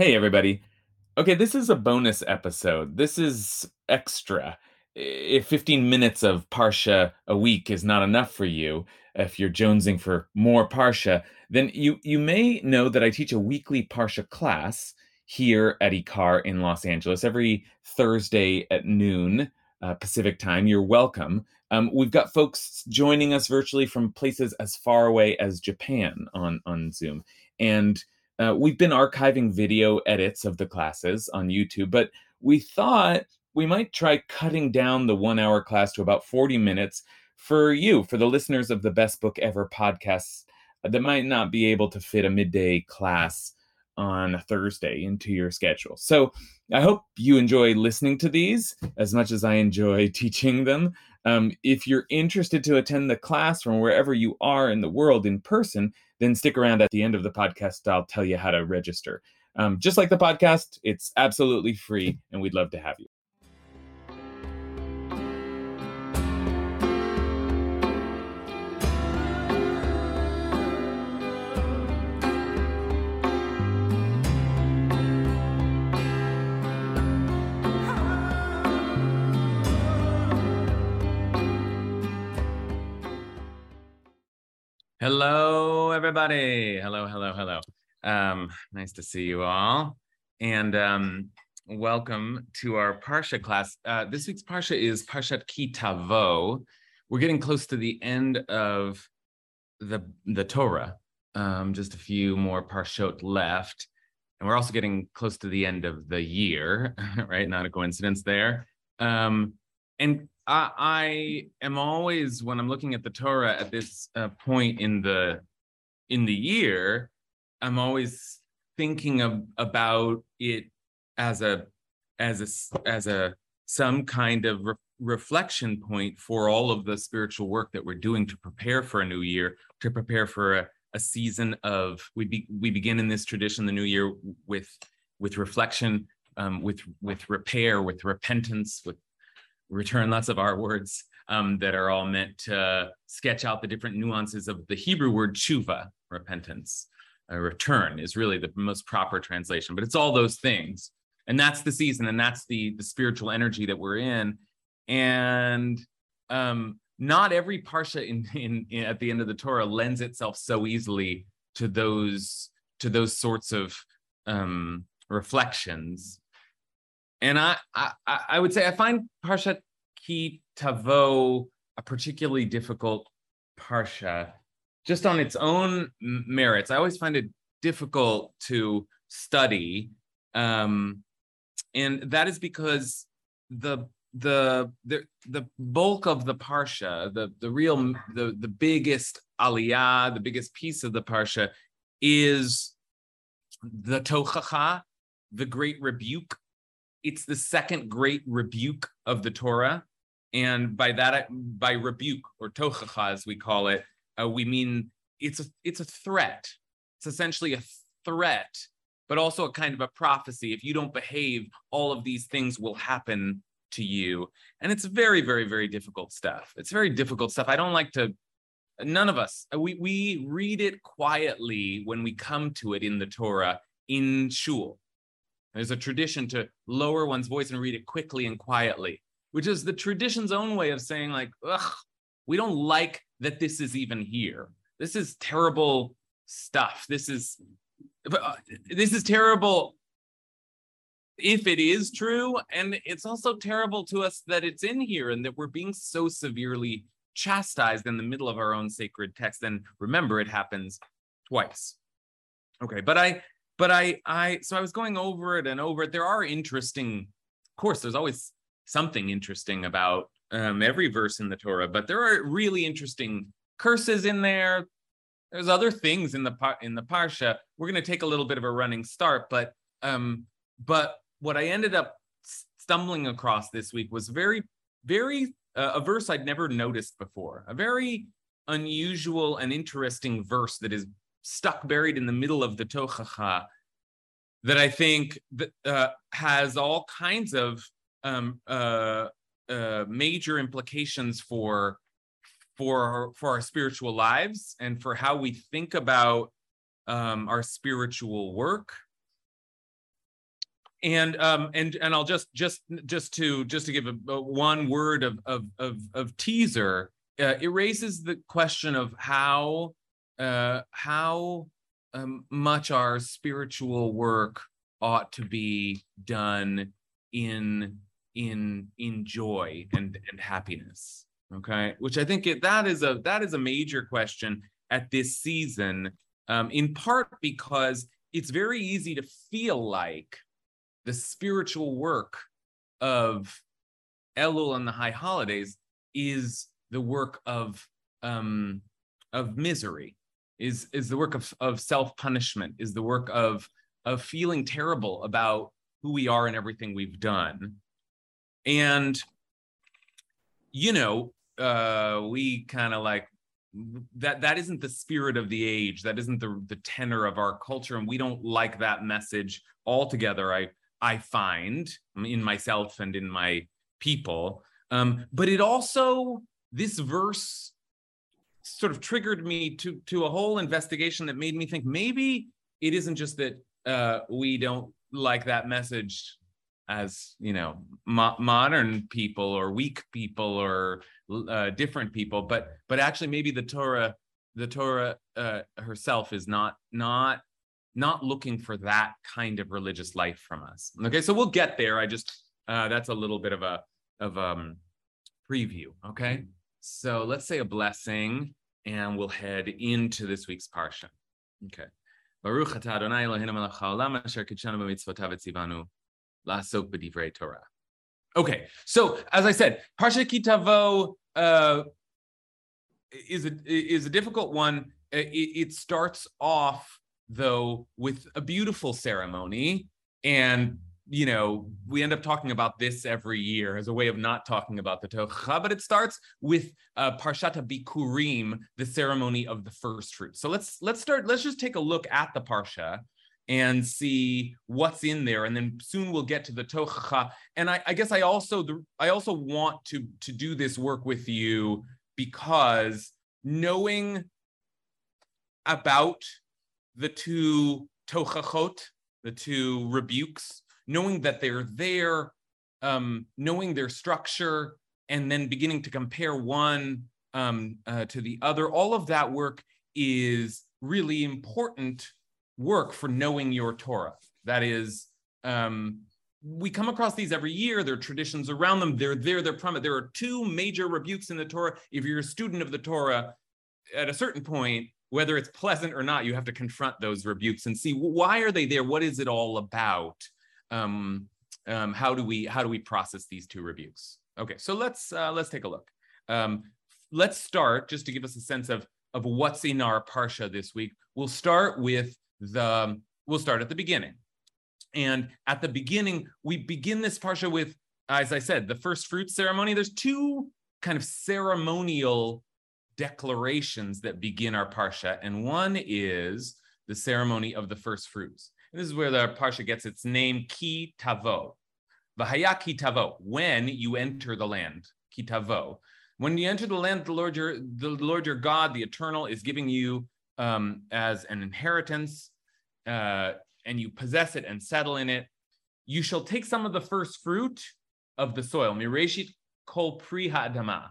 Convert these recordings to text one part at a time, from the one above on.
Hey, everybody. Okay, this is a bonus episode. This is extra. If 15 minutes of Parsha a week is not enough for you, if you're jonesing for more Parsha, then you, you may know that I teach a weekly Parsha class here at IKAR in Los Angeles every Thursday at noon uh, Pacific time. You're welcome. Um, we've got folks joining us virtually from places as far away as Japan on, on Zoom. And uh, we've been archiving video edits of the classes on YouTube, but we thought we might try cutting down the one hour class to about 40 minutes for you, for the listeners of the Best Book Ever podcasts that might not be able to fit a midday class on a Thursday into your schedule. So I hope you enjoy listening to these as much as I enjoy teaching them. Um, if you're interested to attend the class from wherever you are in the world in person, then stick around at the end of the podcast. I'll tell you how to register. Um, just like the podcast, it's absolutely free, and we'd love to have you. Hello, everybody. Hello, hello, hello. Um, nice to see you all. And um, welcome to our Parsha class. Uh, this week's Parsha is Parshat Ki Tavo. We're getting close to the end of the, the Torah. Um, just a few more Parshot left. And we're also getting close to the end of the year, right? Not a coincidence there. Um, and I, I am always when I'm looking at the Torah at this uh, point in the in the year, I'm always thinking of about it as a as a as a some kind of re- reflection point for all of the spiritual work that we're doing to prepare for a new year, to prepare for a, a season of we be, we begin in this tradition the new year with with reflection, um, with with repair, with repentance, with return lots of R words um, that are all meant to sketch out the different nuances of the Hebrew word tshuva, repentance. A return is really the most proper translation, but it's all those things. And that's the season, and that's the the spiritual energy that we're in. And um, not every parsha in, in, in at the end of the Torah lends itself so easily to those to those sorts of um, reflections and I, I, I would say I find Parshat Ki Tavo a particularly difficult parsha, just on its own merits. I always find it difficult to study, um, and that is because the the the the bulk of the parsha, the the real the the biggest aliyah, the biggest piece of the parsha, is the tochacha, the great rebuke it's the second great rebuke of the Torah. And by that, by rebuke or tochacha, as we call it, uh, we mean it's a it's a threat. It's essentially a threat, but also a kind of a prophecy. If you don't behave, all of these things will happen to you. And it's very, very, very difficult stuff. It's very difficult stuff. I don't like to. None of us. Uh, we we read it quietly when we come to it in the Torah in shul there's a tradition to lower one's voice and read it quickly and quietly, which is the tradition's own way of saying, like, ugh, we don't like that this is even here. This is terrible stuff. This is uh, this is terrible if it is true, and it's also terrible to us that it's in here and that we're being so severely chastised in the middle of our own sacred text. And remember, it happens twice. Okay, but I but I I so I was going over it and over it. There are interesting, of course, there's always something interesting about um, every verse in the Torah, but there are really interesting curses in there. There's other things in the in the parsha. We're going to take a little bit of a running start, but um, but what I ended up stumbling across this week was very very uh, a verse I'd never noticed before. A very unusual and interesting verse that is stuck buried in the middle of the tochacha that I think that, uh, has all kinds of um, uh, uh, major implications for for for our spiritual lives and for how we think about um, our spiritual work. and um, and and I'll just just just to just to give a, a one word of of of, of teaser. Uh, it raises the question of how uh, how um, much our spiritual work ought to be done in in in joy and and happiness okay? Which i think it, that is a that is a major question at this season um, in part because it's very easy to feel like the spiritual work of elul and the high holidays is the work of um, of misery is is the work of, of self-punishment is the work of of feeling terrible about who we are and everything we've done. And you know uh we kind of like that that isn't the spirit of the age. That isn't the the tenor of our culture and we don't like that message altogether i i find in myself and in my people. Um but it also this verse sort of triggered me to to a whole investigation that made me think maybe it isn't just that uh we don't like that message as you know mo- modern people or weak people or uh, different people but but actually maybe the torah the torah uh, herself is not not not looking for that kind of religious life from us. Okay so we'll get there. I just uh, that's a little bit of a of um preview. Okay so let's say a blessing and we'll head into this week's parsha okay Baruch atah Adonai Eloheinu melech haolam asher kitshanu b'mitzvotav etzivanu Lasok b'divrei Torah. Okay, so as I said, Parsha Ki Tavo uh, is a is a difficult one. It, it starts off though with a beautiful ceremony, and you know we end up talking about this every year as a way of not talking about the Tocha. But it starts with uh, Parshata Bikurim, the ceremony of the first fruit. So let's let's start. Let's just take a look at the parsha and see what's in there and then soon we'll get to the tochacha and I, I, guess i also i also want to to do this work with you because knowing about the two tochachot the two rebukes knowing that they're there um, knowing their structure and then beginning to compare one um, uh, to the other all of that work is really important work for knowing your Torah. That is, um, we come across these every year. There are traditions around them. They're there. They're prominent. There are two major rebukes in the Torah. If you're a student of the Torah, at a certain point, whether it's pleasant or not, you have to confront those rebukes and see why are they there. What is it all about? Um, um, how do we how do we process these two rebukes? Okay, so let's uh, let's take a look. Um, let's start just to give us a sense of of what's in our parsha this week. We'll start with the we'll start at the beginning. And at the beginning, we begin this parsha with, as I said, the first fruit ceremony. There's two kind of ceremonial declarations that begin our parsha, and one is the ceremony of the first fruits. And this is where the parsha gets its name, ki tavo. Vahaya ki tavo, when you enter the land, ki tavo. When you enter the land, the Lord your the Lord your God, the Eternal, is giving you um, as an inheritance, uh, and you possess it and settle in it, you shall take some of the first fruit of the soil. Mireshit kol pri ha'adama.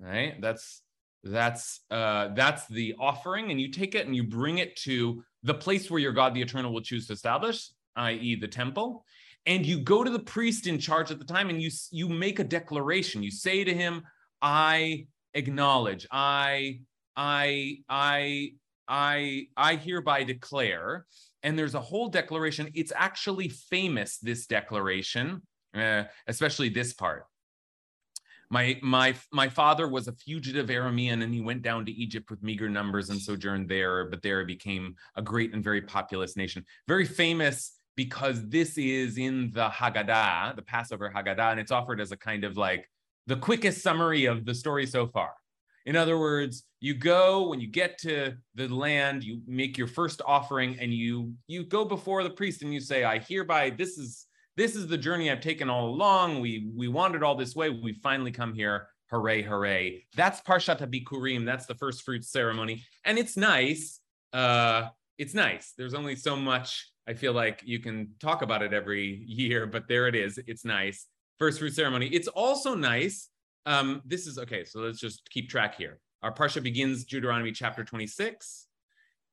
Right? That's that's uh, that's the offering, and you take it and you bring it to the place where your God, the Eternal, will choose to establish, i.e., the temple. And you go to the priest in charge at the time, and you you make a declaration. You say to him, "I acknowledge, I I I I I hereby declare, and there's a whole declaration. It's actually famous, this declaration, uh, especially this part. My my my father was a fugitive Aramean, and he went down to Egypt with meager numbers and sojourned there, but there became a great and very populous nation. Very famous because this is in the Haggadah, the Passover Haggadah, and it's offered as a kind of like the quickest summary of the story so far. In other words, you go when you get to the land, you make your first offering, and you you go before the priest and you say, "I hereby this is this is the journey I've taken all along. We we wandered all this way. We finally come here. Hooray, hooray!" That's Parshat Bikurim. That's the first fruit ceremony, and it's nice. Uh, it's nice. There's only so much I feel like you can talk about it every year, but there it is. It's nice. First fruit ceremony. It's also nice. Um, this is okay. So let's just keep track here. Our parsha begins Deuteronomy chapter 26,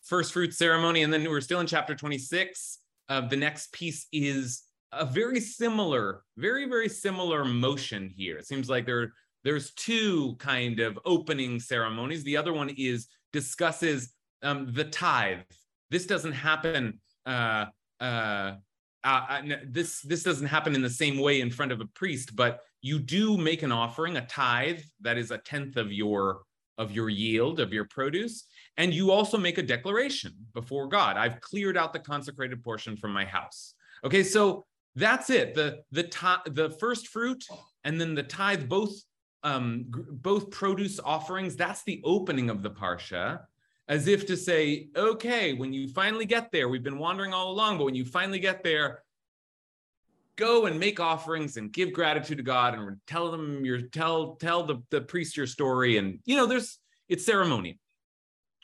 first fruit ceremony, and then we're still in chapter 26. Uh, the next piece is a very similar, very very similar motion here. It seems like there there's two kind of opening ceremonies. The other one is discusses um, the tithe. This doesn't happen. Uh, uh, uh, this this doesn't happen in the same way in front of a priest, but you do make an offering, a tithe that is a tenth of your of your yield of your produce, and you also make a declaration before God. I've cleared out the consecrated portion from my house. Okay, so that's it. The the the first fruit and then the tithe both um, both produce offerings. That's the opening of the parsha, as if to say, okay, when you finally get there, we've been wandering all along, but when you finally get there, go and make offerings and give gratitude to God and tell them your tell tell the, the priest your story. And you know, there's it's ceremony.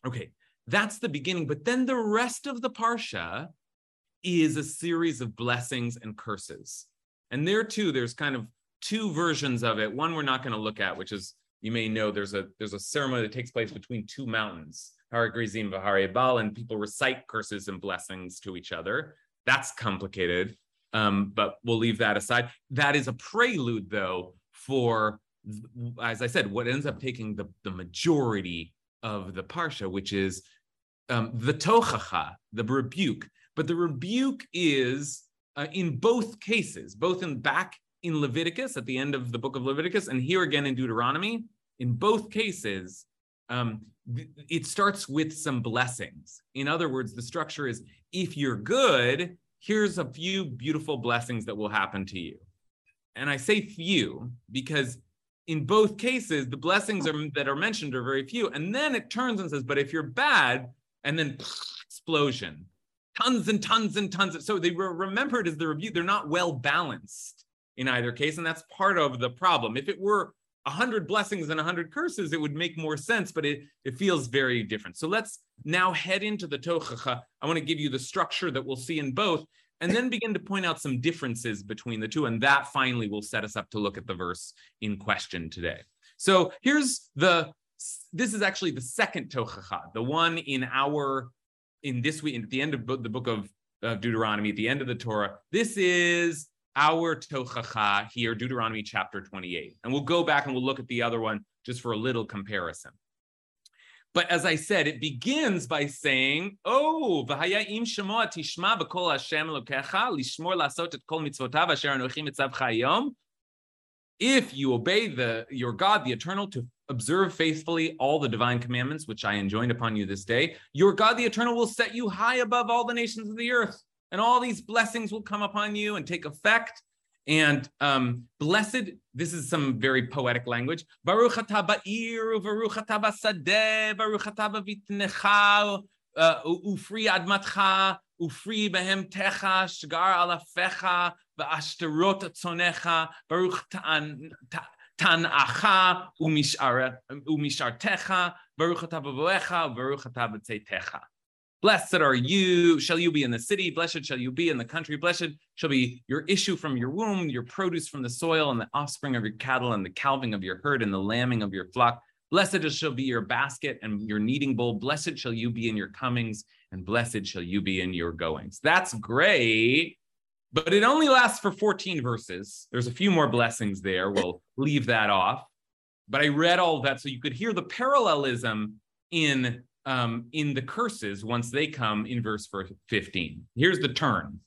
Okay, that's the beginning. But then the rest of the parsha is a series of blessings and curses. And there too, there's kind of two versions of it. One we're not going to look at, which is you may know there's a there's a ceremony that takes place between two mountains, Har Gerizim Har Ebal, and people recite curses and blessings to each other. That's complicated, um, but we'll leave that aside. That is a prelude, though, for as I said, what ends up taking the, the majority of the parsha, which is um, the tochacha, the rebuke. But the rebuke is uh, in both cases, both in back in Leviticus at the end of the book of Leviticus, and here again in Deuteronomy. In both cases, um, it starts with some blessings. In other words, the structure is if you're good, here's a few beautiful blessings that will happen to you. And I say few because in both cases, the blessings are, that are mentioned are very few. And then it turns and says, but if you're bad, and then explosion, tons and tons and tons. Of, so they were remembered as the review. They're not well balanced in either case. And that's part of the problem. If it were 100 blessings and 100 curses, it would make more sense, but it, it feels very different. So let's now head into the Tochacha. I want to give you the structure that we'll see in both, and then begin to point out some differences between the two. And that finally will set us up to look at the verse in question today. So here's the, this is actually the second Tochacha, the one in our, in this week, at the end of the book of uh, Deuteronomy, at the end of the Torah. This is our Tochacha here, Deuteronomy chapter 28. And we'll go back and we'll look at the other one just for a little comparison. But as I said, it begins by saying, "Oh, Hashem lishmor lasot et kol mitzvotav asher If you obey the your God, the Eternal, to observe faithfully all the divine commandments which I enjoined upon you this day, your God, the Eternal, will set you high above all the nations of the earth and all these blessings will come upon you and take effect. And um, blessed, this is some very poetic language. Baruch ba'ir, baruch ba'sadeh, baruch atah ba'vitnecha, uh, ufri admatcha, ufri behem techa, shgar alafecha, va'ashterot atzonecha, baruch Blessed are you, shall you be in the city, blessed shall you be in the country, blessed shall be your issue from your womb, your produce from the soil, and the offspring of your cattle, and the calving of your herd, and the lambing of your flock. Blessed shall be your basket and your kneading bowl. Blessed shall you be in your comings, and blessed shall you be in your goings. That's great, but it only lasts for 14 verses. There's a few more blessings there. We'll leave that off. But I read all that so you could hear the parallelism in um, in the curses once they come in verse 15. Here's the turn.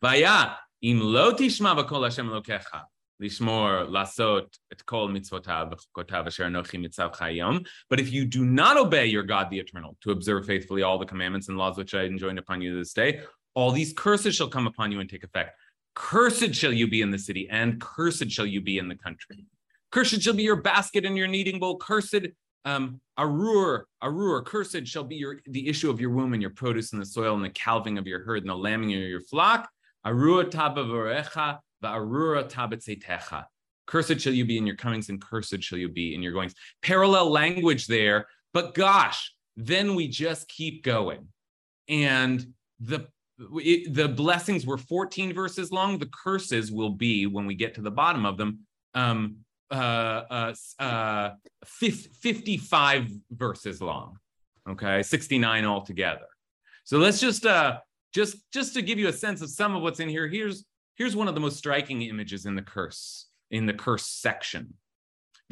Vaya im lo tishma b'kol Hashem lokecha lishmor lasot et kol mitzvotav asher. But if you do not obey your God the Eternal to observe faithfully all the commandments and laws which I enjoined upon you this day, all these curses shall come upon you and take effect. Cursed shall you be in the city, and cursed shall you be in the country. Cursed shall be your basket and your kneading bowl. Cursed um, Arur, Arur, cursed shall be your the issue of your womb and your produce in the soil and the calving of your herd and the lambing of your flock. Arur tabavarecha va'arura tabatzetecha. Cursed shall you be in your comings and cursed shall you be in your goings. Parallel language there, but gosh, then we just keep going. and the it, the blessings were 14 verses long. The curses will be when we get to the bottom of them, um, uh, uh, uh, 55 verses long. Okay, 69 altogether. So let's just uh, just just to give you a sense of some of what's in here. Here's here's one of the most striking images in the curse in the curse section.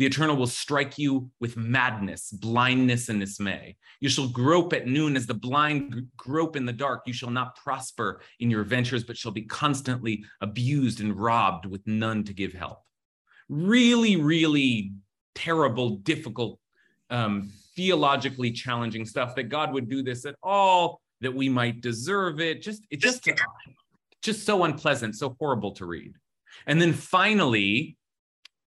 The Eternal will strike you with madness, blindness, and dismay. You shall grope at noon as the blind grope in the dark. You shall not prosper in your ventures, but shall be constantly abused and robbed with none to give help. Really, really terrible, difficult, um, theologically challenging stuff that God would do this at all, that we might deserve it. Just, it's just, just so unpleasant, so horrible to read. And then finally,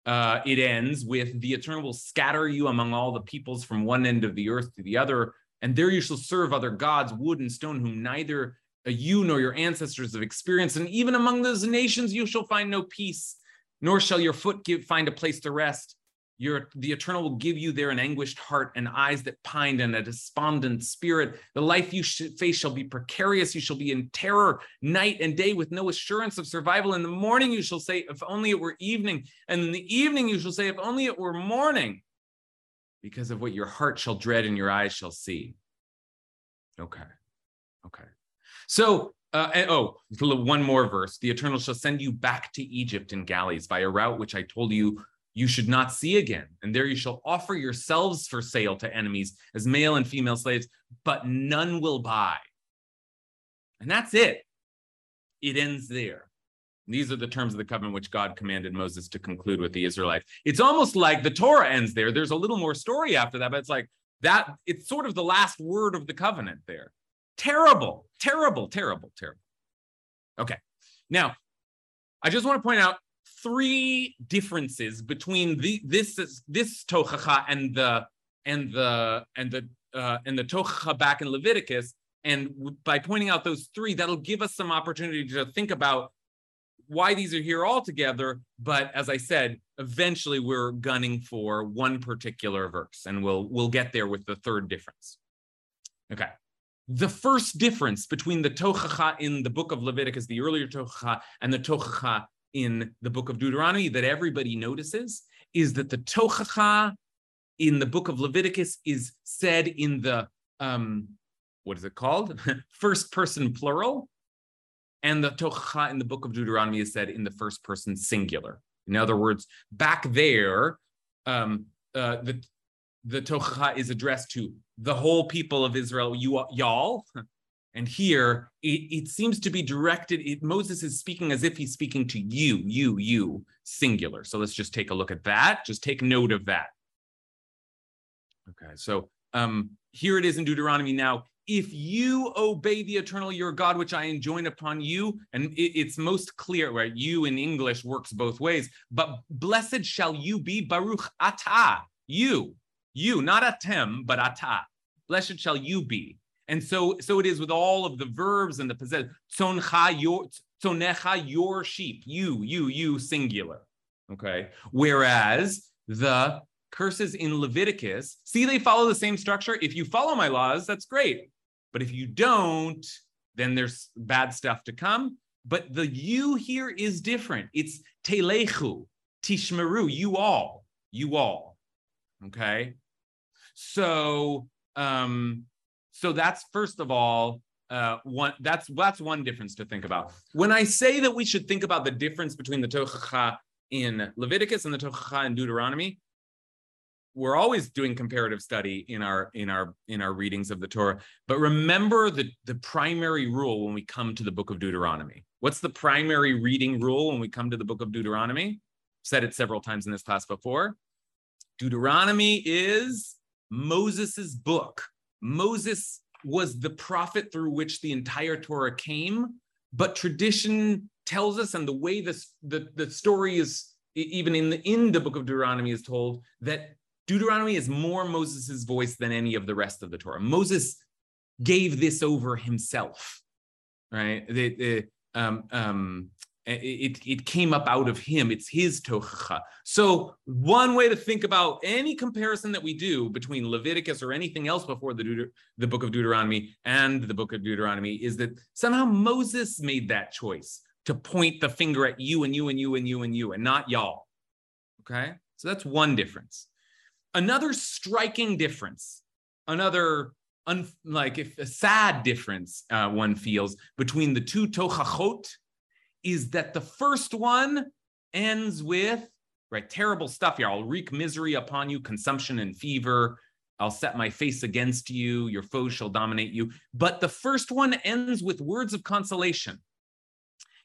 uh, it ends with the eternal will scatter you among all the peoples from one end of the earth to the other, and there you shall serve other gods, wood and stone, whom neither you nor your ancestors have experienced. And even among those nations you shall find no peace, nor shall your foot give, find a place to rest. Your, the eternal will give you there an anguished heart and eyes that pined and a despondent spirit. The life you face shall be precarious. You shall be in terror night and day with no assurance of survival. In the morning you shall say, if only it were evening. And in the evening you shall say, if only it were morning, because of what your heart shall dread and your eyes shall see. Okay. Okay. So uh, oh, one more verse. The Eternal shall send you back to Egypt in galleys by a route which I told you you should not see again. And there you shall offer yourselves for sale to enemies as male and female slaves, but none will buy. And that's it. It ends there. These are the terms of the covenant which God commanded Moses to conclude with the Israelites. It's almost like the Torah ends there. There's a little more story after that, but it's like that, it's sort of the last word of the covenant there. Terrible, terrible, terrible, terrible. Okay. Now, I just want to point out three differences between the this this tochacha and the and the and the uh, and the tochacha back in Leviticus. And by pointing out those three, that'll give us some opportunity to think about why these are here all together. But as I said, eventually we're gunning for one particular verse, and we'll we'll get there with the third difference. Okay. The first difference between the tochacha in the book of Leviticus, the earlier tochacha, and the tochacha in the book of Deuteronomy that everybody notices is that the tochacha in the book of Leviticus is said in the um, what is it called? first person plural. And the tochacha in the book of Deuteronomy is said in the first person singular. In other words, back there, um, uh, the the tochacha is addressed to the whole people of Israel, you y'all, and here it, it seems to be directed, it, Moses is speaking as if he's speaking to you, you, you, singular. So let's just take a look at that. Just take note of that. Okay, so um, here it is in Deuteronomy now. If you obey the eternal your God, which I enjoin upon you, and it, it's most clear, right? You in English works both ways, but blessed shall you be, Baruch Ata, you, you, not Atem, but Ata. Blessed shall you be. And so, so it is with all of the verbs and the possessive. Tzoncha, your, tzonecha, your sheep, you, you, you, singular. Okay. Whereas the curses in Leviticus, see, they follow the same structure. If you follow my laws, that's great. But if you don't, then there's bad stuff to come. But the you here is different. It's telechu, tishmeru, you all, you all. Okay. So um so that's first of all uh, one that's that's one difference to think about. When I say that we should think about the difference between the tochacha in Leviticus and the tochacha in Deuteronomy, we're always doing comparative study in our in our in our readings of the Torah. But remember the the primary rule when we come to the book of Deuteronomy. What's the primary reading rule when we come to the book of Deuteronomy? said it several times in this class before. Deuteronomy is Moses's book. Moses was the prophet through which the entire Torah came, but tradition tells us, and the way this the, the story is even in the in the book of Deuteronomy is told that Deuteronomy is more Moses' voice than any of the rest of the Torah. Moses gave this over himself, right? The, the, um, um, it, it came up out of him. It's his tochacha. So one way to think about any comparison that we do between Leviticus or anything else before the, the book of Deuteronomy and the book of Deuteronomy is that somehow Moses made that choice to point the finger at you and you and you and you and you and not y'all. Okay, so that's one difference. Another striking difference, another un- like if a sad difference uh, one feels between the two tochachot is that the first one ends with right terrible stuff here. I'll wreak misery upon you, consumption and fever. I'll set my face against you. Your foes shall dominate you. But the first one ends with words of consolation.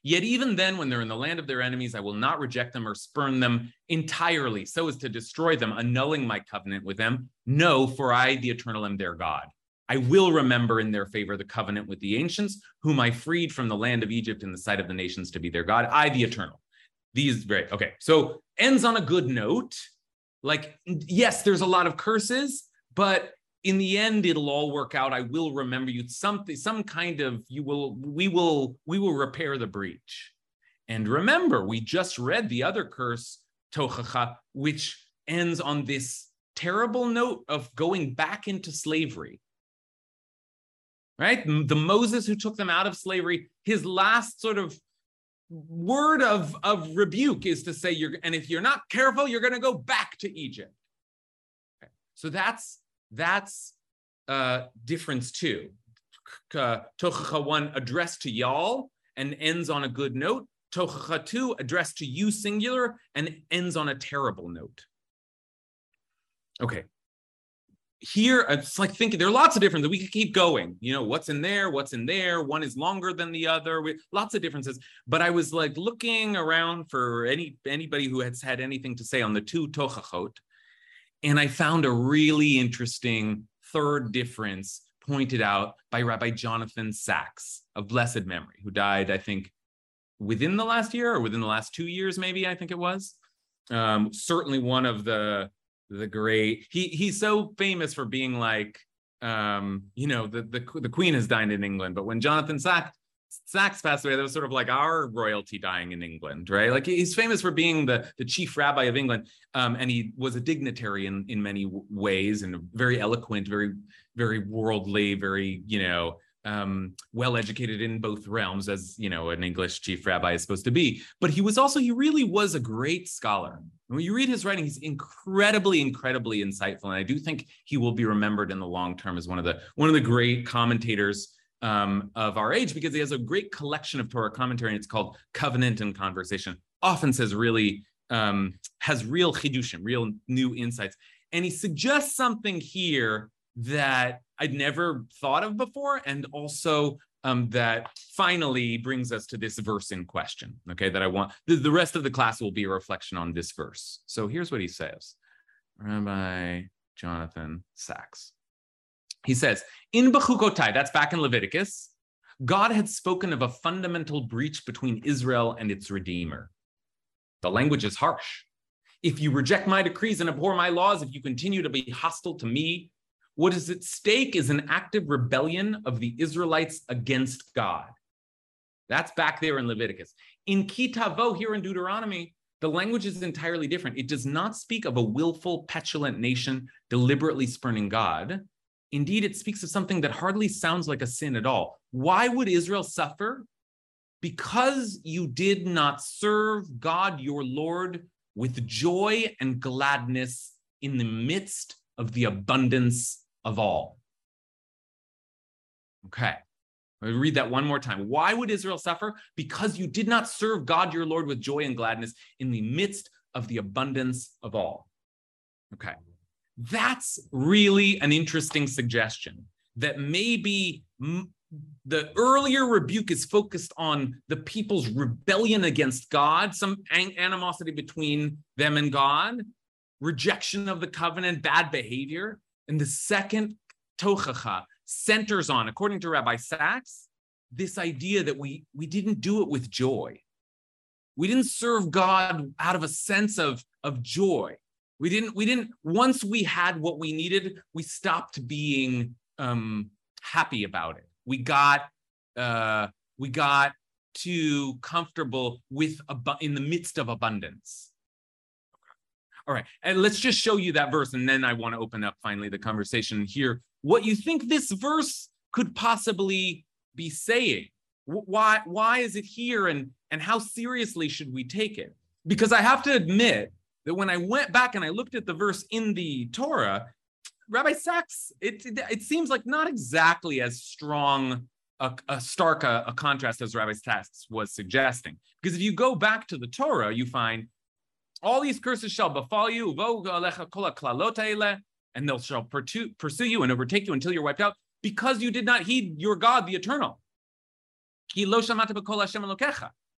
Yet even then, when they're in the land of their enemies, I will not reject them or spurn them entirely, so as to destroy them, annulling my covenant with them. No, for I, the eternal, am their God. I will remember in their favor the covenant with the ancients, whom I freed from the land of Egypt in the sight of the nations to be their God. I, the eternal. These, right. Okay. So ends on a good note. Like, yes, there's a lot of curses, but in the end, it'll all work out. I will remember you something, some kind of you will, we will, we will repair the breach. And remember, we just read the other curse, Tochacha, which ends on this terrible note of going back into slavery right? The Moses who took them out of slavery, his last sort of word of, of rebuke is to say, you're, and if you're not careful, you're going to go back to Egypt. Okay. So that's, that's uh, difference two. Tochacha one addressed to y'all and ends on a good note. Tochacha two addressed to you singular and ends on a terrible note. Okay, here it's like thinking there are lots of differences. We could keep going. You know what's in there what's in there. One is longer than the other. We, lots of differences. But i was like looking around for any anybody who has had anything to say on the two tochachot and i found a really interesting third difference pointed out by rabbi jonathan sacks of blessed memory who died i think within the last year or within the last two years maybe i think it was. Um, certainly one of the the great he he's so famous for being like um you know the the, the queen has died in england but when jonathan sacks Sacks passed away. That was sort of like our royalty dying in England, right? Like he's famous for being the, the chief rabbi of England, um, and he was a dignitary in in many ways, and very eloquent, very very worldly, very you know um, well educated in both realms, as you know, an English chief rabbi is supposed to be. But he was also, he really was a great scholar. When you read his writing, he's incredibly, incredibly insightful, and I do think he will be remembered in the long term as one of the one of the great commentators um, of our age because he has a great collection of Torah commentary, and it's called Covenant and Conversation. Often says really um, has real chidushim, real new insights, and he suggests something here that I'd never thought of before, and also um, that finally brings us to this verse in question. Okay, that I want the, the rest of the class will be a reflection on this verse. So here's what he says Rabbi Jonathan Sacks. He says, In Bechukotai, that's back in Leviticus, God had spoken of a fundamental breach between Israel and its Redeemer. The language is harsh. If you reject my decrees and abhor my laws, if you continue to be hostile to me what is at stake is an active rebellion of the Israelites against God. That's back there in Leviticus. In Ki Tavo, here in Deuteronomy, the language is entirely different. It does not speak of a willful, petulant nation deliberately spurning God. Indeed, it speaks of something that hardly sounds like a sin at all. Why would Israel suffer? Because you did not serve God your Lord with joy and gladness in the midst of the abundance of all. Okay. Let me read that one more time. Why would Israel suffer? Because you did not serve God your Lord with joy and gladness in the midst of the abundance of all. Okay. That's really an interesting suggestion that maybe the earlier rebuke is focused on the people's rebellion against God, some animosity between them and God, rejection of the covenant, bad behavior. And the second tochacha centers on, according to Rabbi Sacks, this idea that we, we didn't do it with joy. We didn't serve God out of a sense of, of joy. We didn't, we didn't, once we had what we needed, we stopped being um, happy about it. We got, uh, we got too comfortable with in the midst of abundance. All right, and let's just show you that verse, and then I want to open up finally the conversation here. What you think this verse could possibly be saying? Why why is it here, and and how seriously should we take it? Because I have to admit that when I went back and I looked at the verse in the Torah, Rabbi Sacks, it, it, it seems like not exactly as strong a, a stark a, a, contrast as Rabbi Sacks was suggesting. Because if you go back to the Torah, you find all these curses shall befall you, and they'll shall pursue, pursue you and overtake you until you're wiped out, because you did not heed your God, the eternal.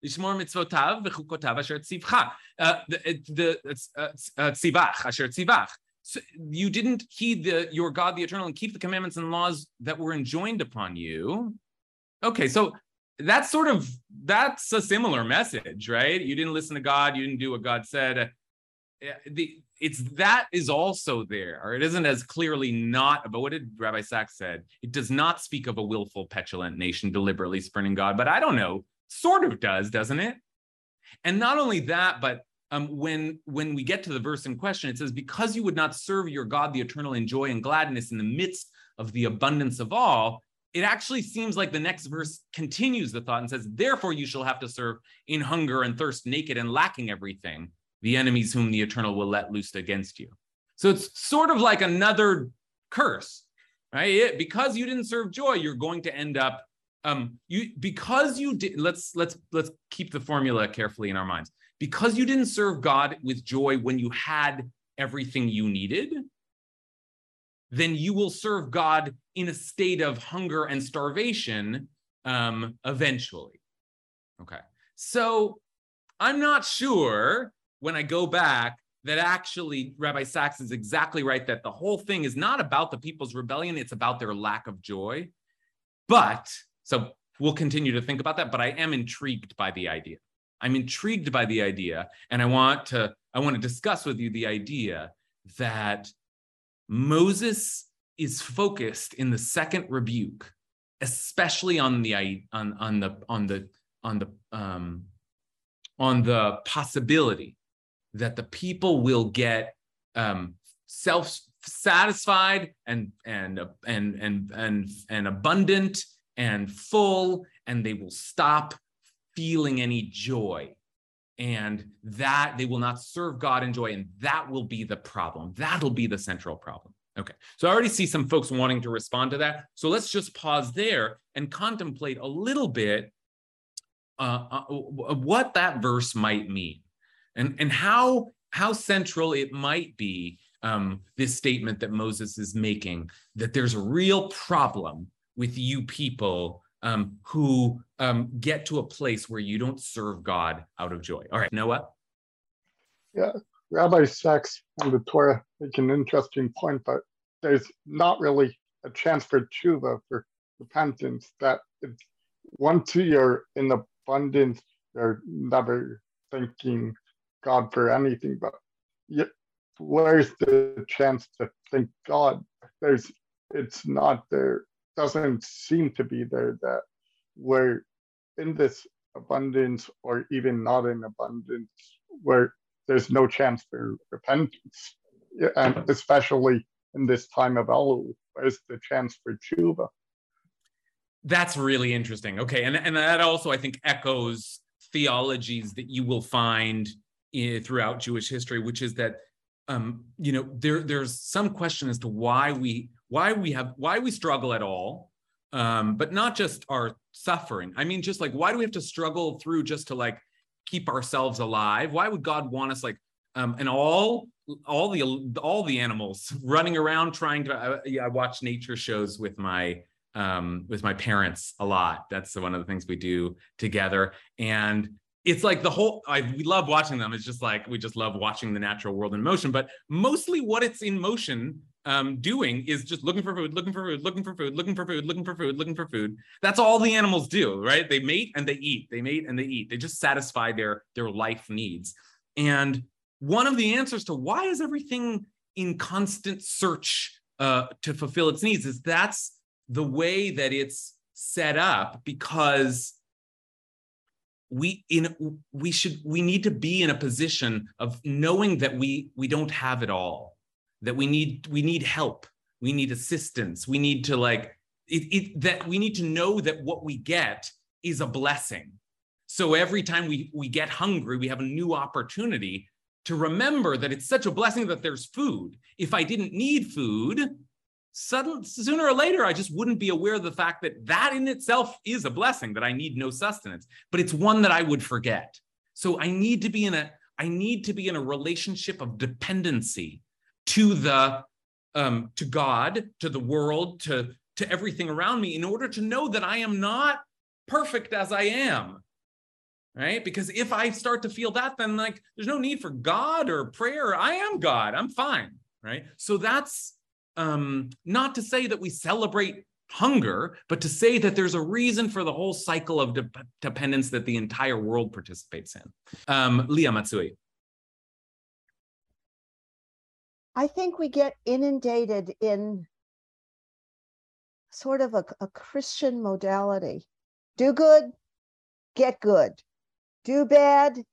לשמור מצוותיו וחוקותיו אשר ציווך. The ציווך, אשר ציווך. You didn't heed the, your God, the eternal, and keep the commandments and laws that were enjoined upon you. Okay, so that's sort of that's a similar message, right? You didn't listen to God, you didn't do what God said. The it's that is also there, or it isn't as clearly not. But what did Rabbi Sacks said? It does not speak of a willful, petulant nation deliberately spurning God. But I don't know sort of does, doesn't it? And not only that, but um, when when we get to the verse in question, it says, "Because you would not serve your God, the eternal, in joy and gladness in the midst of the abundance of all." It actually seems like the next verse continues the thought and says, "Therefore you shall have to serve in hunger and thirst, naked and lacking everything, the enemies whom the eternal will let loose against you." So it's sort of like another curse, right? It, because you didn't serve joy, you're going to end up um you because you did let's let's let's keep the formula carefully in our minds because you didn't serve god with joy when you had everything you needed then you will serve god in a state of hunger and starvation um eventually. Okay. So i'm not sure when i go back that actually rabbi Sacks is exactly right that the whole thing is not about the people's rebellion it's about their lack of joy. But so we'll continue to think about that, but I am intrigued by the idea. I'm intrigued by the idea, and I want to I want to discuss with you the idea that Moses is focused in the second rebuke, especially on the on on the on the on the um, on the possibility that the people will get um, self satisfied and and and and and and abundant and full, and they will stop feeling any joy. And that they will not serve God in joy. And that will be the problem. That'll be the central problem. Okay. So I already see some folks wanting to respond to that. So let's just pause there and contemplate a little bit uh, uh, what that verse might mean and, and how, how central it might be um, this statement that Moses is making that there's a real problem with you people um, who um, get to a place where you don't serve God out of joy. All right, Noah? Yeah, Rabbi Sacks and the Torah make an interesting point, but there's not really a chance for tshuva, for repentance, that it's, once you're in abundance, you're never thanking God for anything, but where's the chance to thank God? There's, it's not there doesn't seem to be there that we're in this abundance or even not in abundance where there's no chance for repentance and especially in this time of Elul, where's the chance for tshuva? That's really interesting. Okay, and and that also I think echoes theologies that you will find in, throughout Jewish history, which is that um, you know there there's some question as to why we why we have why we struggle at all um, but not just our suffering i mean just like why do we have to struggle through just to like keep ourselves alive why would god want us like um, and all all the all the animals running around trying to I, I watch nature shows with my um, with my parents a lot that's one of the things we do together and it's like the whole I we love watching them. It's just like we just love watching the natural world in motion. But mostly what it's in motion um, doing is just looking for food, looking for food, looking for food, looking for food, looking for food, looking for food. That's all the animals do, right? They mate and they eat. They mate and they eat. They just satisfy their their life needs. And one of the answers to why is everything in constant search uh, to fulfill its needs is that's the way that it's set up because we in we should we need to be in a position of knowing that we we don't have it all that we need we need help. We need assistance. We need to like it, it that we need to know that what we get is a blessing. So every time we we get hungry we have a new opportunity to remember that it's such a blessing that there's food. If i didn't need food suddenly sooner or later i just wouldn't be aware of the fact that that in itself is a blessing that i need no sustenance but it's one that i would forget. So i need to be in a i need to be in a relationship of dependency to the um, to God, to the world, to to everything around me, in order to know that I am not perfect as I am. Right? Because if I start to feel that, then like there's no need for God or prayer. I am God. I'm fine. Right. So that's um, not to say that we celebrate hunger, but to say that there's a reason for the whole cycle of de- dependence that the entire world participates in. Um, Leah Matsui. I think we get inundated in sort of a, a Christian modality. Do good, get good. Do bad,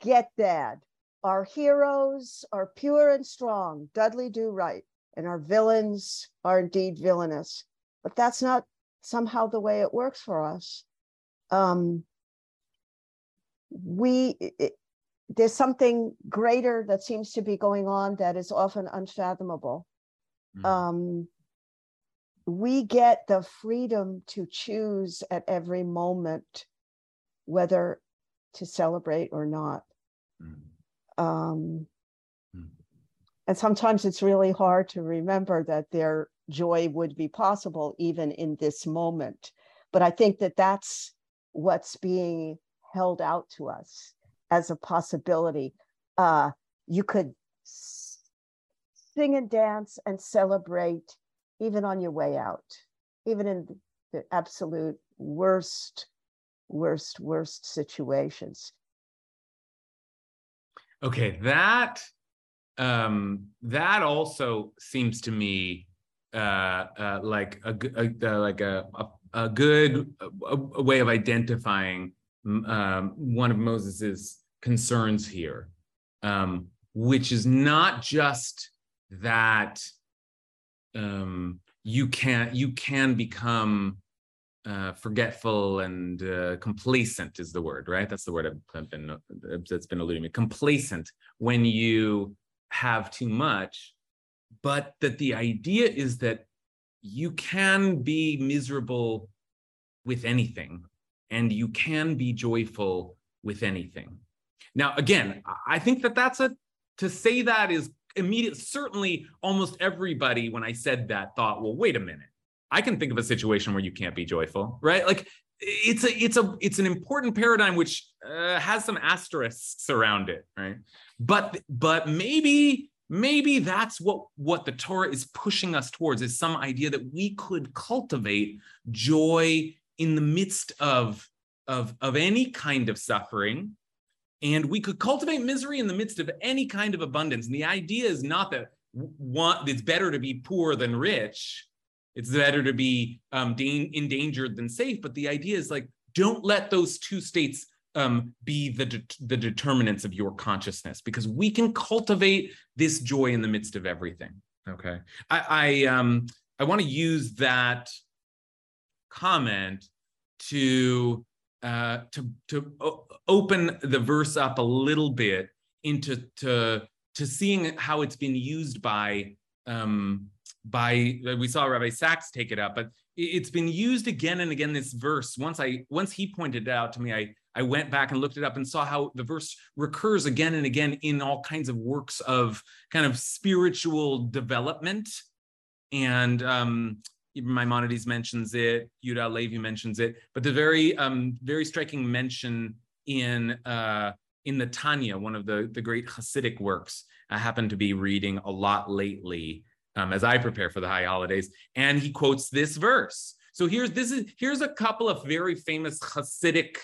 get bad. Our heroes are pure and strong, Dudley do right, and our villains are indeed villainous. But that's not somehow the way it works for us. Um, we there's something greater that seems to be going on that is often unfathomable. Mm. Um, we get the freedom to choose at every moment whether to celebrate or not. Mm. Um, mm. And sometimes it's really hard to remember that their joy would be possible even in this moment. But I think that that's what's being held out to us as a possibility. Uh, you could sing and dance and celebrate even on your way out, even in the absolute worst, worst, worst situations. Okay, that um, that also seems to me uh, uh, like a, a uh, like a, a, a good a, way of identifying um, one of Moses's concerns here, um, which is not just that um, you can you can become uh, forgetful and uh, complacent is the word, right? That's the word I've, I've been that's been alluding to. Complacent when you have too much, but that the idea is that you can be miserable with anything, and you can be joyful with anything. Now, again, I think that that's a to say that is immediate. Certainly, almost everybody, when I said that, thought, well, wait a minute. I can think of a situation where you can't be joyful, right? Like it's a it's a it's an important paradigm which uh, has some asterisks around it, right? But but maybe maybe that's what what the Torah is pushing us towards is some idea that we could cultivate joy in the midst of of of any kind of suffering and we could cultivate misery in the midst of any kind of abundance. And the idea is not that it's better to be poor than rich. It's better to be um, da- endangered than safe. But the idea is like, don't let those two states um, be the, de- the determinants of your consciousness because we can cultivate this joy in the midst of everything. Okay. I, I, um, I want to use that comment to uh, to to open the verse up a little bit into to to seeing how it's been used by um, by we saw Rabbi Sacks take it up, but it's been used again and again. This verse once I once he pointed it out to me, I I went back and looked it up and saw how the verse recurs again and again in all kinds of works of kind of spiritual development and um, Maimonides mentions it, Yehuda Levi mentions it, but the very um, very striking mention in uh, in the Tanya, one of the the great Hasidic works, I happen to be reading a lot lately um, as I prepare for the high holidays, and he quotes this verse. So here's this is here's a couple of very famous Hasidic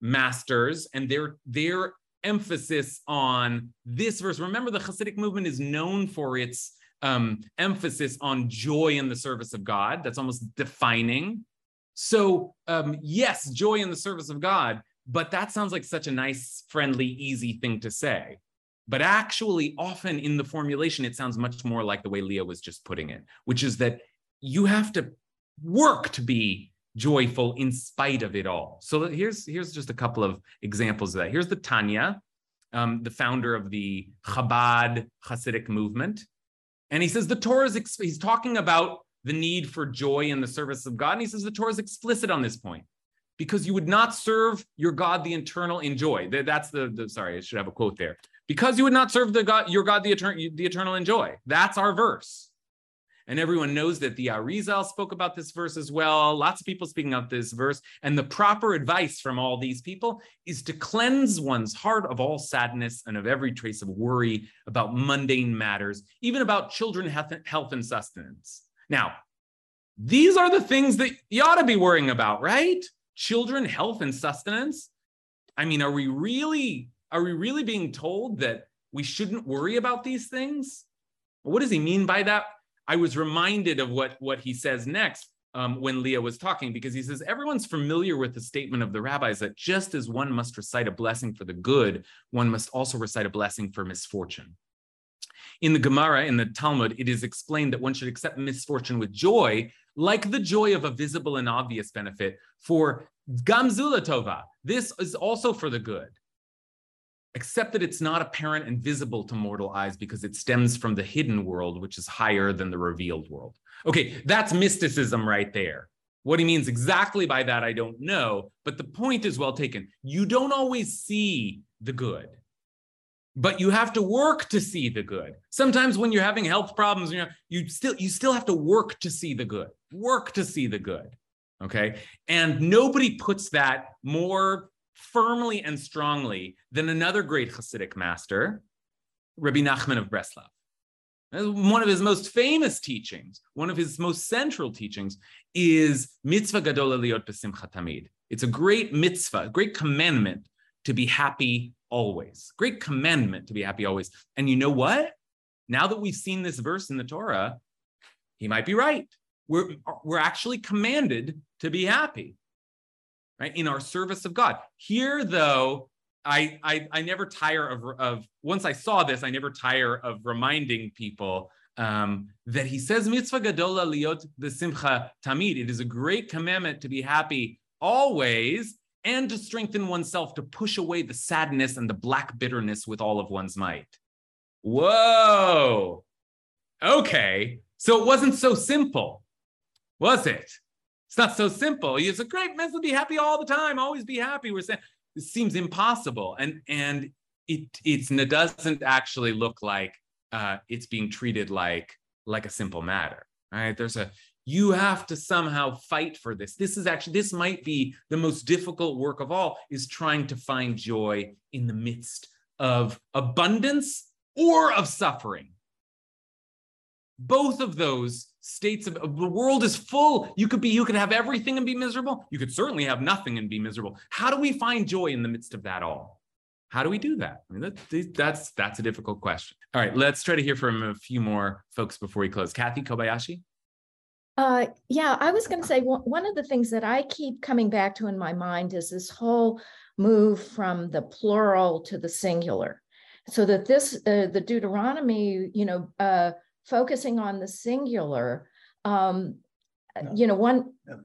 masters and their their emphasis on this verse. Remember, the Hasidic movement is known for its um, emphasis on joy in the service of God. That's almost defining. So, um, yes, joy in the service of God, but that sounds like such a nice, friendly, easy thing to say. But actually, often in the formulation, it sounds much more like the way Leah was just putting it, which is that you have to work to be joyful in spite of it all. So here's here's just a couple of examples of that. Here's the Tanya, um, the founder of the Chabad Hasidic movement, and he says the Torah is he's talking about the need for joy in the service of God, and he says the Torah is explicit on this point because you would not serve your God the eternal in joy. That's the, the sorry, I should have a quote there. Because you would not serve the God your God the eternal the eternal in joy. That's our verse. And everyone knows that the Arizal spoke about this verse as well. Lots of people speaking about this verse. And the proper advice from all these people is to cleanse one's heart of all sadness and of every trace of worry about mundane matters, even about children, health, and sustenance. Now, these are the things that you ought to be worrying about, right? Children, health, and sustenance. I mean, are we really are we really being told that we shouldn't worry about these things? What does he mean by that? I was reminded of what, what he says next um, when Leah was talking, because he says, everyone's familiar with the statement of the rabbis that just as one must recite a blessing for the good, one must also recite a blessing for misfortune. In the Gemara, in the Talmud, it is explained that one should accept misfortune with joy, like the joy of a visible and obvious benefit for Gam zu l'tova. This is also for the good except that it's not apparent and visible to mortal eyes because it stems from the hidden world, which is higher than the revealed world. Okay, that's mysticism right there. What he means exactly by that, I don't know, but the point is well taken. You don't always see the good, but you have to work to see the good. Sometimes when you're having health problems, you know, you still you still have to work to see the good. Work to see the good. Okay? And nobody puts that more firmly and strongly than another great Hasidic master, Rabbi Nachman of Breslov. One of his most famous teachings, one of his most central teachings, is mitzvah gadola liot besimcha tamid. It's a great mitzvah, a great commandment to be happy always. Great commandment to be happy always. And you know what? Now that we've seen this verse in the Torah, he might be right. We're, we're actually commanded to be happy right? In our service of God. Here, though, I, I, I never tire of, of, once I saw this, I never tire of reminding people um, that he says, mitzvah gadola liot the simcha tamid. It is a great commandment to be happy always and to strengthen oneself to push away the sadness and the black bitterness with all of one's might. Whoa. Okay. So it wasn't so simple, was it? It's not so simple. It's a great method. Be happy all the time. Always be happy. We're saying it seems impossible, and and it it's it doesn't actually look like uh, it's being treated like like a simple matter. Right? There's a you have to somehow fight for this. This is actually this might be the most difficult work of all. Is trying to find joy in the midst of abundance or of suffering. Both of those states of the world is full. You could be, you could have everything and be miserable. You could certainly have nothing and be miserable. How do we find joy in the midst of that all? How do we do that? I mean, that, that's that's a difficult question. All right, let's try to hear from a few more folks before we close. Kathy Kobayashi. Uh, yeah, I was going to say one of the things that I keep coming back to in my mind is this whole move from the plural to the singular, so that this uh, the Deuteronomy, you know, uh, focusing on the singular, um, no. you know, one. Um,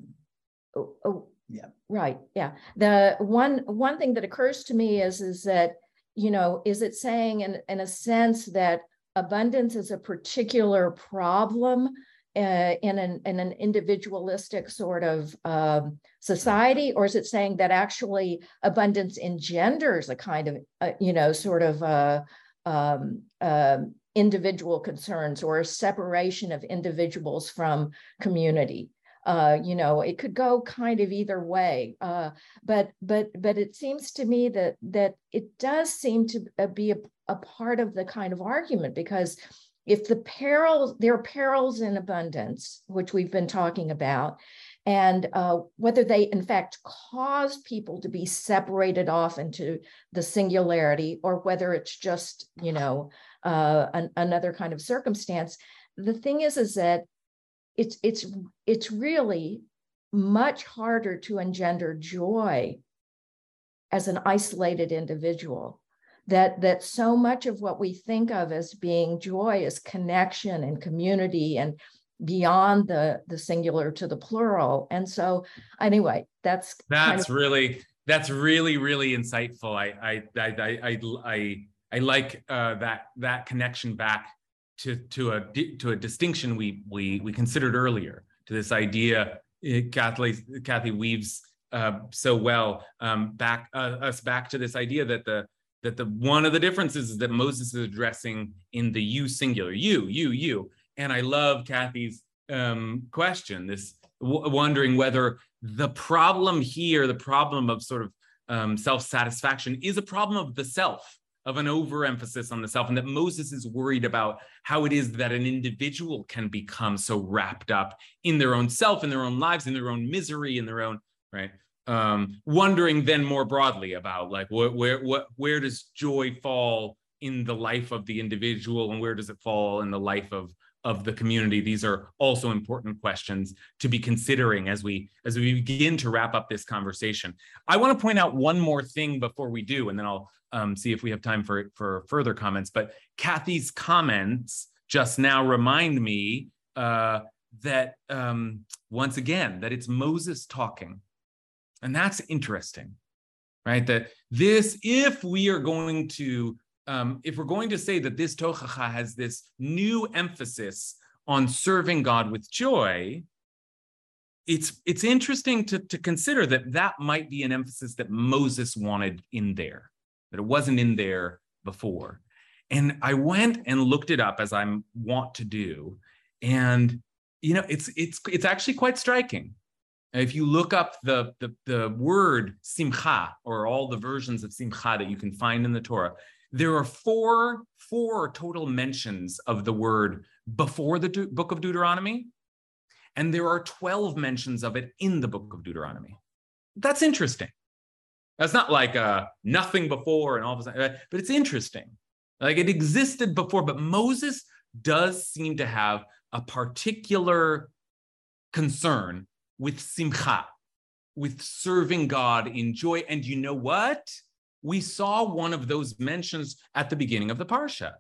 oh, oh, yeah. Right. Yeah. The one one thing that occurs to me is is that you know is it saying in in a sense that abundance is a particular problem uh, in an in an individualistic sort of um, society, or is it saying that actually abundance engenders a kind of uh, you know sort of uh, um, um individual concerns or a separation of individuals from community. Uh, you know, it could go kind of either way, uh, but but but it seems to me that that it does seem to uh, be a, a part of the kind of argument because if the perils there are perils in abundance, which we've been talking about, and uh, whether they in fact cause people to be separated off into the singularity or whether it's just you know uh, an, another kind of circumstance. The thing is is that it's it's it's really much harder to engender joy as an isolated individual. That that so much of what we think of as being joy is connection and community and beyond the the singular to the plural. And so anyway that's that's kind of- really that's really really insightful. I i i i i, I, like uh, that that connection back to to a to a distinction we we we considered earlier to this idea eh, Kathy Kathy weaves uh, so well um, back uh, us back to this idea that the that the one of the differences is that Moses is addressing in the you singular you you you. And I love Kathy's um, question this wondering whether the problem here the problem of sort of um, self satisfaction is a problem of the self of an overemphasis on the self, and that Moses is worried about how it is that an individual can become so wrapped up in their own self, in their own lives, in their own misery, in their own right. Um, wondering then more broadly about like where where what where does joy fall in the life of the individual, and where does it fall in the life of of the community. These are also important questions to be considering as we as we begin to wrap up this conversation. I want to point out one more thing before we do and then i'll um, see if we have time for for further comments. But kathy's comments just now remind me uh, that um, once again that it's moses talking. And that's interesting right? That this if we are going to um, if we're going to say that this tochacha has this new emphasis on serving God with joy, it's it's interesting to, to consider that that might be an emphasis that Moses wanted in there, that it wasn't in there before. And I went and looked it up as I want to do, and you know it's it's it's actually quite striking. If you look up the, the, the word simcha or all the versions of simcha that you can find in the Torah, there are four four total mentions of the word before the De- book of Deuteronomy, and there are 12 mentions of it in the book of Deuteronomy. That's interesting. That's not like uh, nothing before and all of a sudden, but it's interesting. Like it existed before, but Moses does seem to have a particular concern with simcha, with serving God in joy. And you know what? We saw one of those mentions at the beginning of the parsha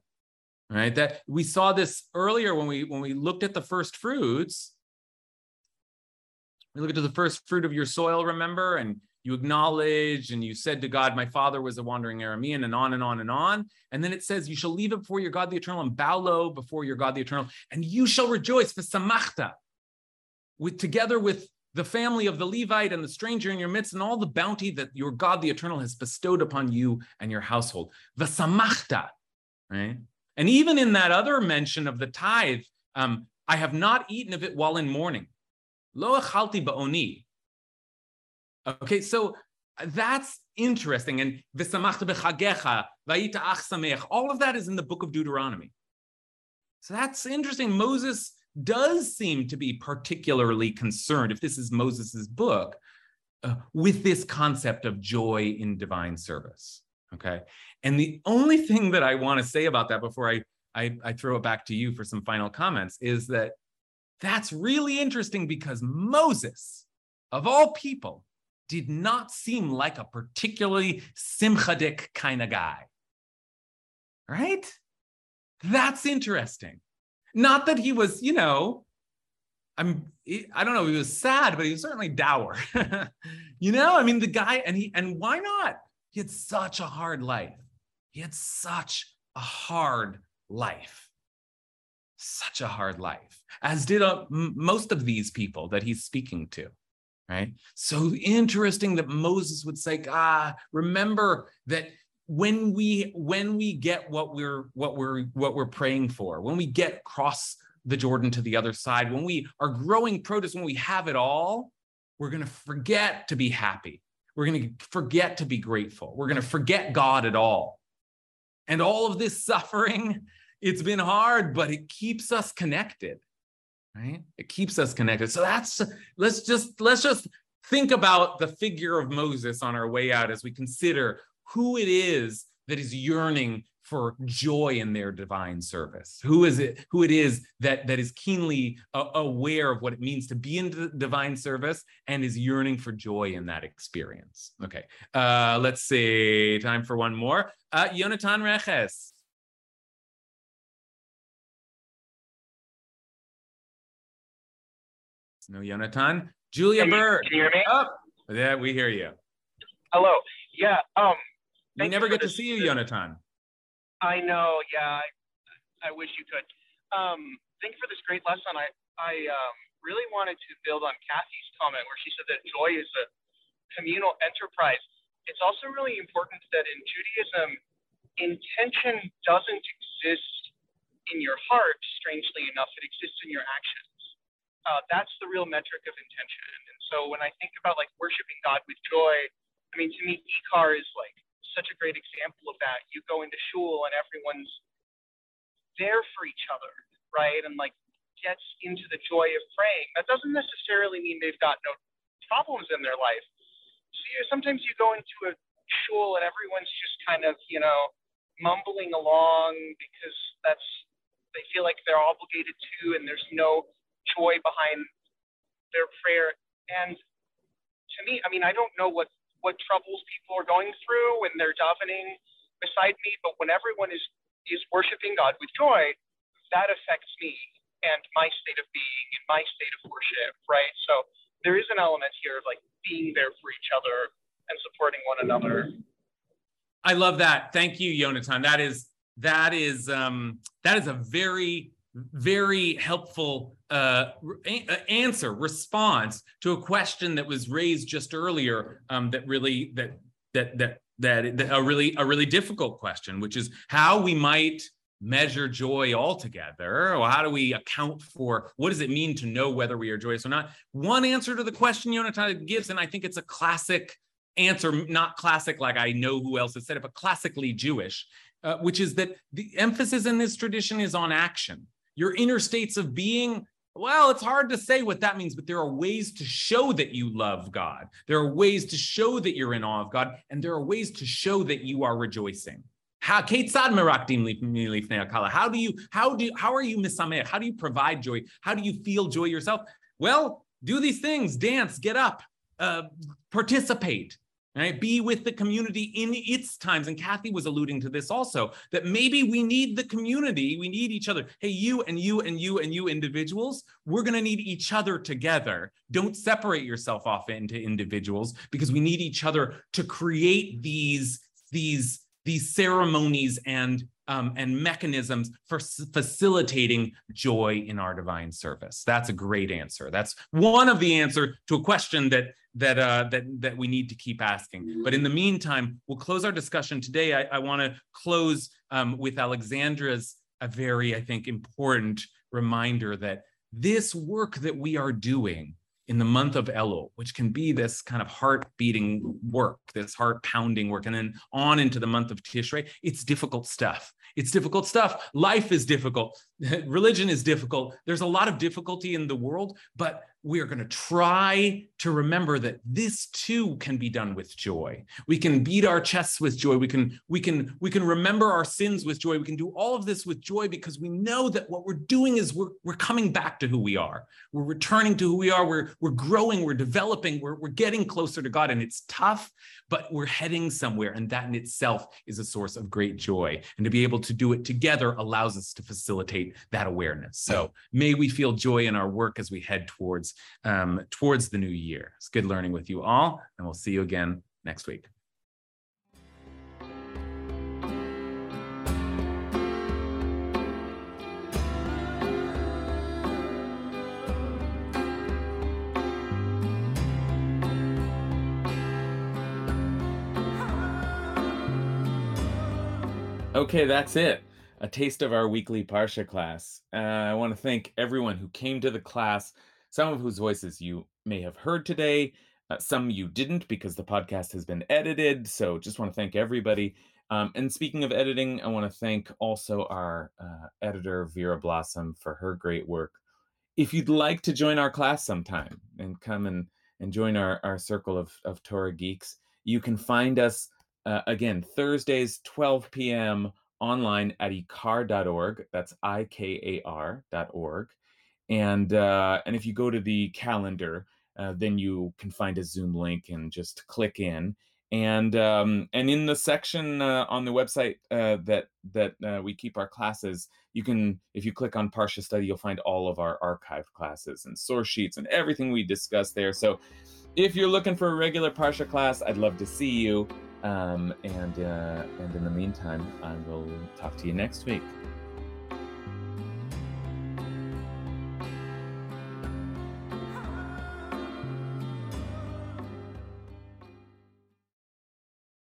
right? That we saw this earlier when we when we looked at the first fruits. We looked at the first fruit of your soil remember? And you acknowledged and you said to god my father was a wandering aramean and on and on and on. And then it says you shall leave it before your god the eternal and bow low before your god the eternal and you shall rejoice for samachta with together with the family of the Levite and the stranger in your midst, and all the bounty that your God the Eternal has bestowed upon you and your household. Vasamachta, right? And even in that other mention of the tithe, um, I have not eaten of it while in mourning. Lo achalti ba'oni. Okay, so that's interesting. And v'samachta b'chagecha, va'ita ach all of that is in the book of Deuteronomy. So that's interesting. Moses does seem to be particularly concerned, if this is Moses's book, uh, with this concept of joy in divine service. Okay. And the only thing that I want to say about that before I, I, I throw it back to you for some final comments is that that's really interesting because Moses, of all people, did not seem like a particularly simchadik kind of guy. Right? That's interesting. Not that he was, you know, I'm I don't know, he was sad, but he was certainly dour. you know, I mean, the guy, and he, and why not? He had such a hard life. He had such a hard life. Such a hard life, as did uh, most of these people that he's speaking to right? So interesting that Moses would say, ah, remember that when we when we get what we're what we're what we're praying for when we get across the jordan to the other side when we are growing produce when we have it all we're going to forget to be happy. We're going to forget to be grateful. We're going to forget god at all. And all of this suffering it's been hard but it keeps us connected right? It keeps us connected. So that's let's just let's just think about the figure of moses on our way out as we consider who it is that is yearning for joy in their divine service. Who is it who it is that that is keenly uh, aware of what it means to be in divine service and is yearning for joy in that experience. Okay uh let's see time for one more. Uh Yonatan Reches. No Yonatan. Julia Bird. can you hear me? Oh, yeah we hear you. Hello. Yeah um we never get to see you Yonatan I know. Yeah, I, I wish you could. Um, thank you for this great lesson. I I um, really wanted to build on Kathy's comment where she said that joy is a communal enterprise. It's also really important that in Judaism, intention doesn't exist in your heart. Strangely enough, it exists in your actions. Uh, that's the real metric of intention. And so when I think about like worshiping God with joy, I mean, to me, Ikar is like such a great example of that. You go into shul and everyone's there for each other, right? And like gets into the joy of praying. That doesn't necessarily mean they've got no problems in their life. So you, sometimes you go into a shul and everyone's just kind of, you know, mumbling along because that's they feel like they're obligated to and there's no joy behind their prayer. And to me, I mean, I don't know what what troubles people are going through when they're davening beside me, but when everyone is is worshiping God with joy, that affects me and my state of being and my state of worship, right? So there is an element here of like being there for each other and supporting one another. I love that. Thank you, Yonatan. That is that is um that is a very very helpful uh, answer response to a question that was raised just earlier um, that really that that that that, that a really a really difficult question which is how we might measure joy altogether or how do we account for what does it mean to know whether we are joyous or not? One answer to the question Yonatan gives and I think it's a classic answer not classic like I know who else has said it but classically Jewish uh, which is that the emphasis in this tradition is on action your inner states of being well, it's hard to say what that means, but there are ways to show that you love God. There are ways to show that you're in awe of God, and there are ways to show that you are rejoicing. How How do you how do how are you misameh? How do you provide joy? How do you feel joy yourself? Well, do these things, dance, get up, uh, participate, right? Be with the community in its times. And Kathy was alluding to this also that maybe we need the community, we need each other. Hey, you and you and you and you individuals, we're going to need each other together. Don't separate yourself off into individuals because we need each other to create these these these ceremonies and um, and mechanisms for facilitating joy in our divine service. That's a great answer. That's one of the answer to a question that that uh, that that we need to keep asking. But in the meantime, we'll close our discussion today. I, I want to close um, with Alexandra's a very, I think, important reminder that this work that we are doing in the month of Elul, which can be this kind of heart beating work, this heart pounding work, and then on into the month of Tishrei, it's difficult stuff. It's difficult stuff. Life is difficult. Religion is difficult. There's a lot of difficulty in the world, but we are going to try to remember that this too can be done with joy. We can beat our chests with joy. We can we can we can remember our sins with joy. We can do all of this with joy because we know that what we're doing is we're, we're coming back to who we are. We're returning to who we are. We're we're growing. We're developing. We're, we're getting closer to god and it's tough but we're heading somewhere and that in itself is a source of great joy. And to be able to do it together allows us to facilitate that awareness. So may we feel joy in our work as we head towards um, towards the new year. It's good learning with you all, and we'll see you again next week. Okay, that's it. A taste of our weekly Parsha class. Uh, I want to thank everyone who came to the class some of whose voices you may have heard today, uh, some you didn't because the podcast has been edited. So just want to thank everybody. Um, and speaking of editing, I want to thank also our uh, editor, Vera Blossom, for her great work. If you'd like to join our class sometime and come and, and join our, our circle of, of Torah geeks, you can find us uh, again Thursdays, 12 p.m. online at ikar.org. That's I K A R.org. And uh, and if you go to the calendar, uh, then you can find a Zoom link and just click in. And um, and in the section uh, on the website uh, that that uh, we keep our classes, you can if you click on Parsha Study, you'll find all of our archived classes and source sheets and everything we discuss there. So if you're looking for a regular Parsha class, I'd love to see you. Um, and uh, and in the meantime, I will talk to you next week.